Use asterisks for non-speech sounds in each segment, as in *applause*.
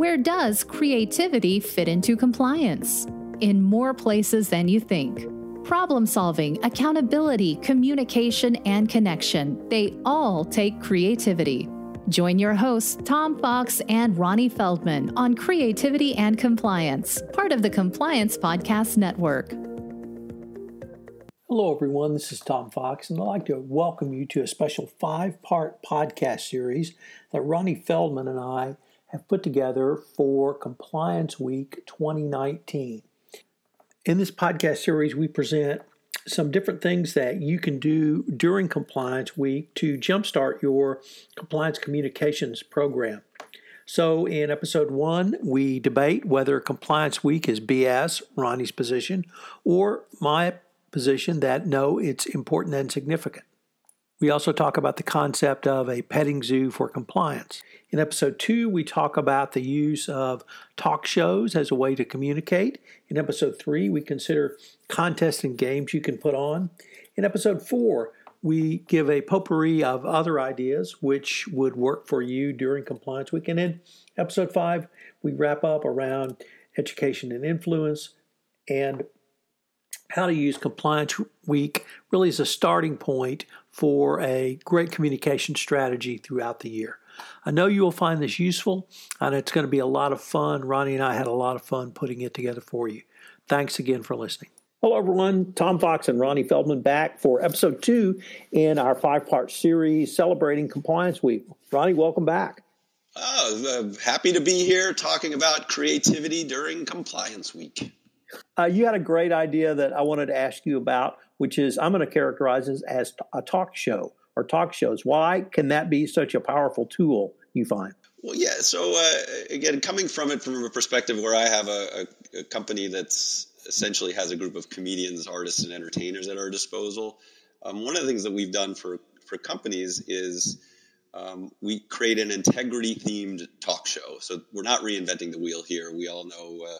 Where does creativity fit into compliance? In more places than you think. Problem solving, accountability, communication, and connection, they all take creativity. Join your hosts, Tom Fox and Ronnie Feldman, on Creativity and Compliance, part of the Compliance Podcast Network. Hello, everyone. This is Tom Fox, and I'd like to welcome you to a special five part podcast series that Ronnie Feldman and I have put together for Compliance Week 2019. In this podcast series, we present some different things that you can do during Compliance Week to jumpstart your compliance communications program. So, in episode one, we debate whether Compliance Week is BS, Ronnie's position, or my position that no, it's important and significant. We also talk about the concept of a petting zoo for compliance. In episode two, we talk about the use of talk shows as a way to communicate. In episode three, we consider contests and games you can put on. In episode four, we give a potpourri of other ideas which would work for you during Compliance Week. And in episode five, we wrap up around education and influence and how to use Compliance Week really as a starting point for a great communication strategy throughout the year. I know you will find this useful, and it's going to be a lot of fun. Ronnie and I had a lot of fun putting it together for you. Thanks again for listening. Hello, everyone. Tom Fox and Ronnie Feldman back for episode two in our five part series celebrating Compliance Week. Ronnie, welcome back. Oh, uh, happy to be here talking about creativity during Compliance Week. Uh, you had a great idea that I wanted to ask you about, which is I'm going to characterize this as a talk show or talk shows. Why can that be such a powerful tool, you find? Well, yeah. So, uh, again, coming from it from a perspective where I have a, a, a, company that's essentially has a group of comedians, artists, and entertainers at our disposal, um, one of the things that we've done for, for companies is um, we create an integrity themed talk show. So, we're not reinventing the wheel here. We all know. Uh,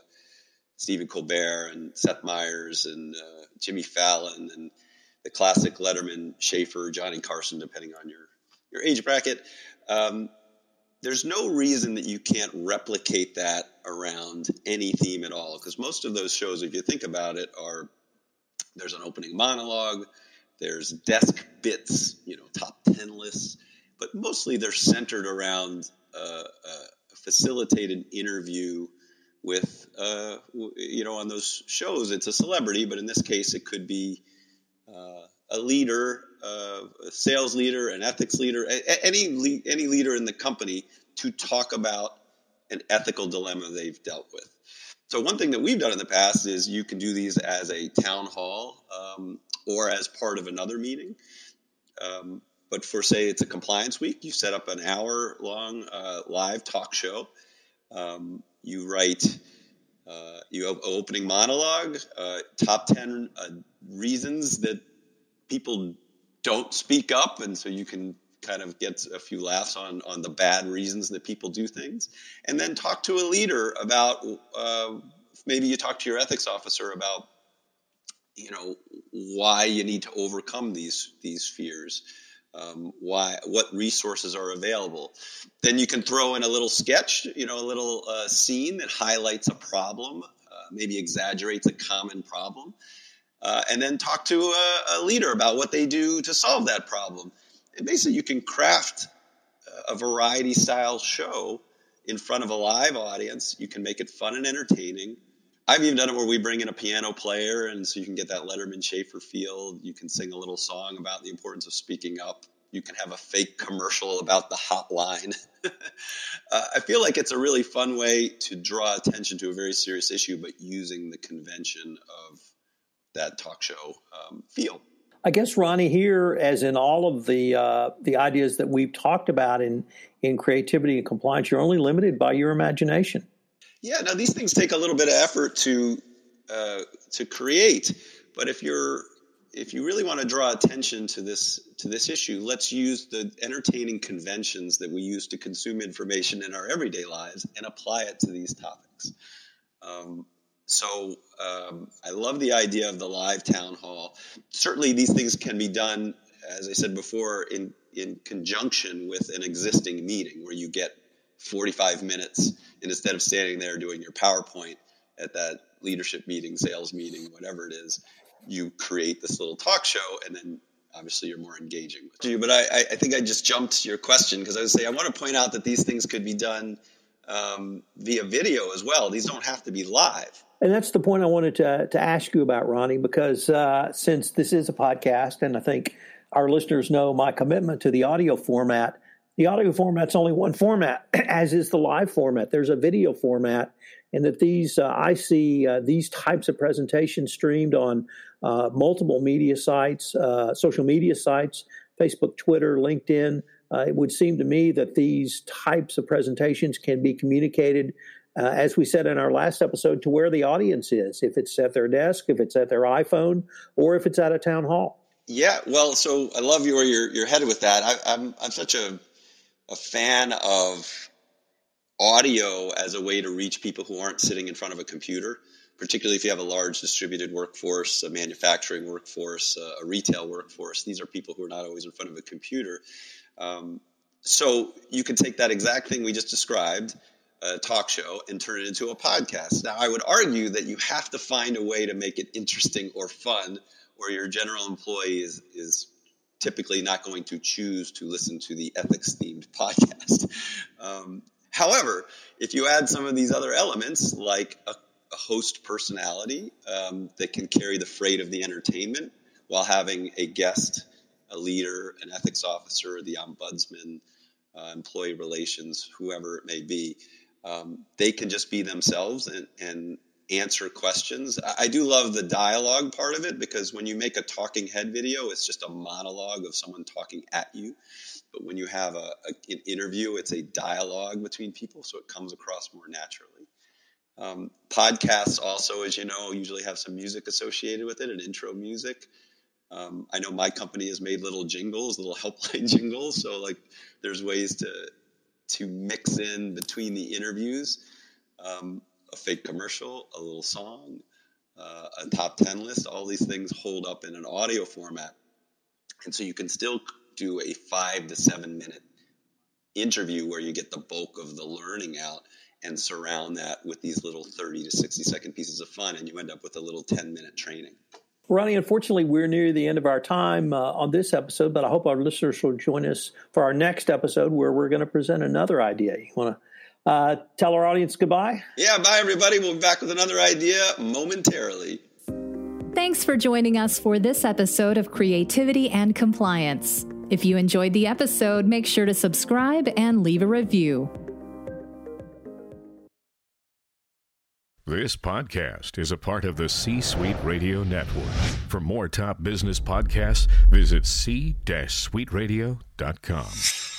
Stephen Colbert and Seth Meyers and uh, Jimmy Fallon and the classic Letterman, Shaffer, Johnny Carson, depending on your your age bracket. Um, there's no reason that you can't replicate that around any theme at all, because most of those shows, if you think about it, are there's an opening monologue, there's desk bits, you know, top ten lists, but mostly they're centered around uh, a facilitated interview with uh, you know on those shows it's a celebrity but in this case it could be uh, a leader uh, a sales leader an ethics leader a- any any leader in the company to talk about an ethical dilemma they've dealt with. So one thing that we've done in the past is you can do these as a town hall um, or as part of another meeting. Um, but for say it's a compliance week you set up an hour long uh, live talk show. Um, you write uh, you have opening monologue, uh, top 10 uh, reasons that people don't speak up. And so you can kind of get a few laughs on, on the bad reasons that people do things. And then talk to a leader about uh, maybe you talk to your ethics officer about you know why you need to overcome these these fears um, why what resources are available. Then you can throw in a little sketch you know a little uh, scene that highlights a problem uh, maybe exaggerates a common problem uh, and then talk to a, a, leader about what they do to solve that problem. And basically you can craft a variety style show in front of a live audience. You can make it fun and entertaining I've even done it where we bring in a piano player, and so you can get that Letterman Shaffer feel. You can sing a little song about the importance of speaking up. You can have a fake commercial about the hotline. *laughs* uh, I feel like it's a really fun way to draw attention to a very serious issue, but using the convention of that talk show um, feel. I guess Ronnie here, as in all of the uh, the ideas that we've talked about in in creativity and compliance, you're only limited by your imagination. Yeah, now these things take a little bit of effort to uh, to create, but if you're if you really want to draw attention to this to this issue, let's use the entertaining conventions that we use to consume information in our everyday lives and apply it to these topics. Um, so um, I love the idea of the live town hall. Certainly, these things can be done, as I said before, in in conjunction with an existing meeting where you get 45 minutes and instead of standing there doing your PowerPoint at that leadership meeting, sales meeting, whatever it is, you create this little talk show and then obviously you're more engaging with you. But I, I think I just jumped your question because I would say I want to point out that these things could be done um, via video as well. These don't have to be live. And that's the point I wanted to, to ask you about, Ronnie, because uh, since this is a podcast, and I think our listeners know my commitment to the audio format, the audio format's only one format, *clears throat* as is the live format. There's a video format, and that these uh, I see uh, these types of presentations streamed on uh, multiple media sites, uh, social media sites, Facebook, Twitter, LinkedIn. Uh, it would seem to me that these types of presentations can be communicated, uh, as we said in our last episode, to where the audience is. If it's at their desk, if it's at their iPhone, or if it's at a town hall. Yeah, well, so I love where you're you're headed with that. I, I'm I'm such a a fan of audio as a way to reach people who aren't sitting in front of a computer, particularly if you have a large distributed workforce, a manufacturing workforce, a retail workforce. These are people who are not always in front of a computer. Um, so you can take that exact thing we just described, a talk show, and turn it into a podcast. Now, I would argue that you have to find a way to make it interesting or fun, where your general employee is, is typically not going to choose to listen to the ethics themed *laughs* podcast. Um, however, if you add some of these other elements, like a, a host personality um, that can carry the freight of the entertainment while having a guest, a leader, an ethics officer, the ombudsman, uh, employee relations, whoever it may be, um, they can just be themselves and, and answer questions. I do love the dialogue part of it because when you make a talking head video, it's just a monologue of someone talking at you. But when you have a, a an interview, it's a dialogue between people, so it comes across more naturally. Um, podcasts also, as you know, usually have some music associated with it, an intro music. Um, I know my company has made little jingles, little *laughs* helpline jingles. So like, there's ways to to mix in between the interviews. Um, a fake commercial, a little song, uh, a top 10 list, all these things hold up in an audio format. And so you can still do a five to seven minute interview where you get the bulk of the learning out and surround that with these little 30 to 60 second pieces of fun, and you end up with a little 10 minute training. Ronnie, unfortunately, we're near the end of our time uh, on this episode, but I hope our listeners will join us for our next episode where we're going to present another idea. You want to uh, tell our audience goodbye. Yeah, bye, everybody. We'll be back with another idea momentarily. Thanks for joining us for this episode of Creativity and Compliance. If you enjoyed the episode, make sure to subscribe and leave a review. This podcast is a part of the C Suite Radio Network. For more top business podcasts, visit c-suiteradio.com.